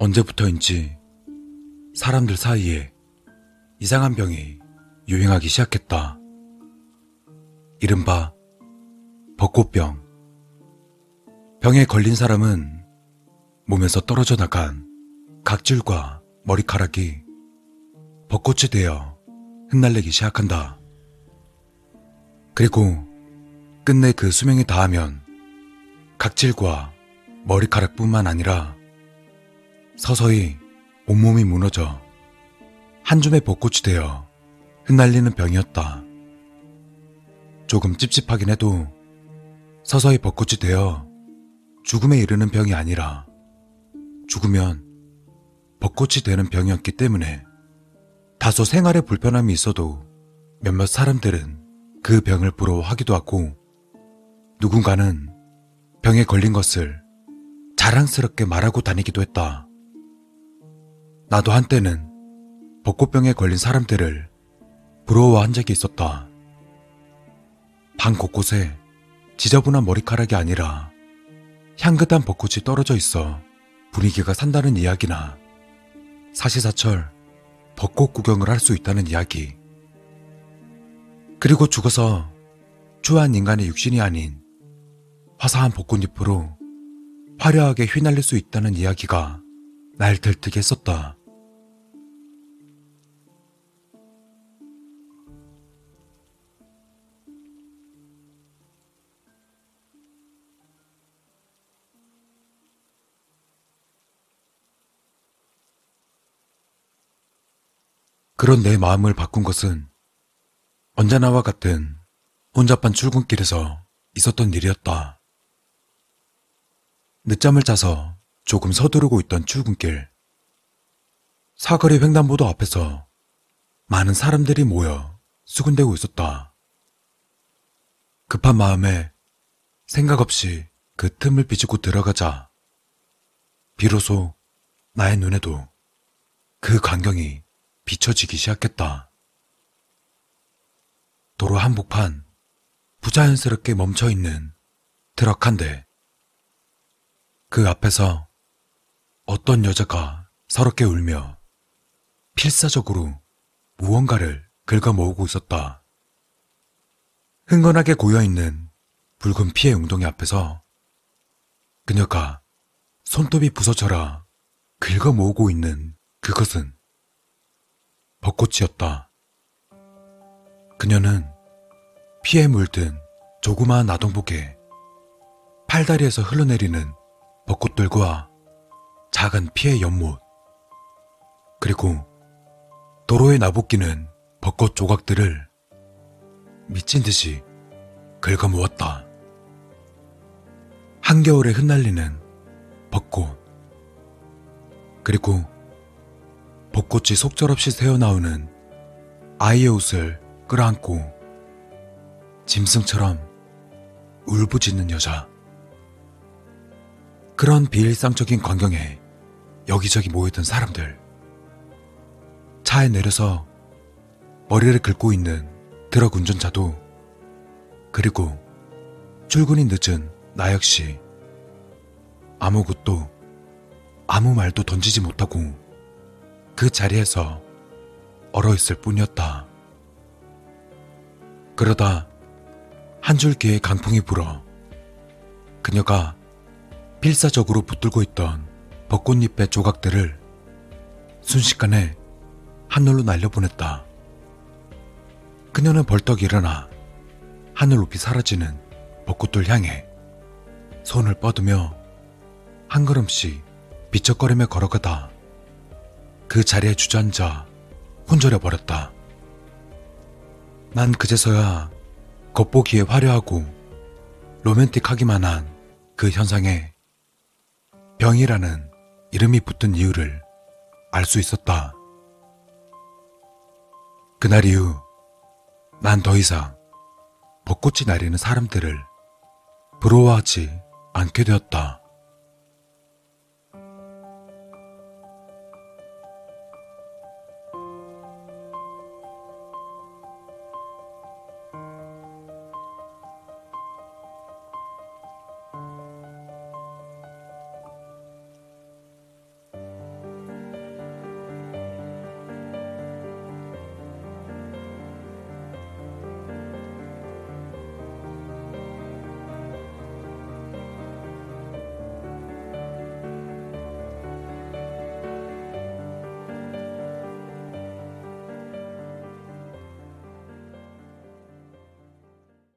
언제부터인지 사람들 사이에 이상한 병이 유행하기 시작했다. 이른바 벚꽃병. 병에 걸린 사람은 몸에서 떨어져 나간 각질과 머리카락이 벚꽃이 되어 흩날리기 시작한다. 그리고 끝내 그 수명이 다하면 각질과 머리카락뿐만 아니라 서서히 온몸이 무너져 한 줌의 벚꽃이 되어 흩날리는 병이었다. 조금 찝찝하긴 해도 서서히 벚꽃이 되어 죽음에 이르는 병이 아니라 죽으면 벚꽃이 되는 병이었기 때문에 다소 생활에 불편함이 있어도 몇몇 사람들은 그 병을 부러워하기도 하고 누군가는 병에 걸린 것을 자랑스럽게 말하고 다니기도 했다. 나도 한때는 벚꽃병에 걸린 사람들을 부러워한 적이 있었다. 방 곳곳에 지저분한 머리카락이 아니라 향긋한 벚꽃이 떨어져 있어 분위기가 산다는 이야기나 사시사철 벚꽃 구경을 할 수 있다는 이야기. 그리고 죽어서 추한 인간의 육신이 아닌 화사한 벚꽃잎으로 화려하게 휘날릴 수 있다는 이야기가 날 들뜨게 했었다. 그런 내 마음을 바꾼 것은 언제나와 같은 혼잡한 출근길에서 있었던 일이었다. 늦잠을 자서 조금 서두르고 있던 출근길. 사거리 횡단보도 앞에서 많은 사람들이 모여 수군대고 있었다. 급한 마음에 생각 없이 그 틈을 비집고 들어가자 비로소 나의 눈에도 그 광경이 비춰지기 시작했다. 도로 한복판 부자연스럽게 멈춰 있는 트럭 한 대. 그 앞에서 어떤 여자가 서럽게 울며 필사적으로 무언가를 긁어 모으고 있었다. 흥건하게 고여있는 붉은 피의 웅덩이 앞에서 그녀가 손톱이 부서져라 긁어 모으고 있는 그것은 벚꽃이었다. 그녀는 피에 물든 조그마한 아동복에 팔다리에서 흘러내리는 벚꽃들과 작은 피의 연못, 그리고 도로에 나부끼는 벚꽃 조각들을 미친 듯이 긁어 모았다. 한겨울에 흩날리는 벚꽃, 그리고 벚꽃이 속절없이 새어나오는 아이의 옷을 끌어안고 짐승처럼 울부짖는 여자. 그런 비일상적인 광경에 여기저기 모여든 사람들. 차에 내려서 머리를 긁고 있는 트럭 운전자도 그리고 출근이 늦은 나 역시 아무것도 아무 말도 던지지 못하고 그 자리에서 얼어 있을 뿐이었다. 그러다 한 줄기의 강풍이 불어 그녀가 필사적으로 붙들고 있던 벚꽃잎의 조각들을 순식간에 하늘로 날려보냈다. 그녀는 벌떡 일어나 하늘 높이 사라지는 벚꽃들 향해 손을 뻗으며 한 걸음씩 비척거리며 걸어가다 그 자리에 주저앉아 혼절해 버렸다. 난 그제서야 겉보기에 화려하고 로맨틱하기만 한 그 현상에 병이라는 이름이 붙은 이유를 알 수 있었다. 그날 이후 난 더 이상 벚꽃이 날리는 사람들을 부러워하지 않게 되었다.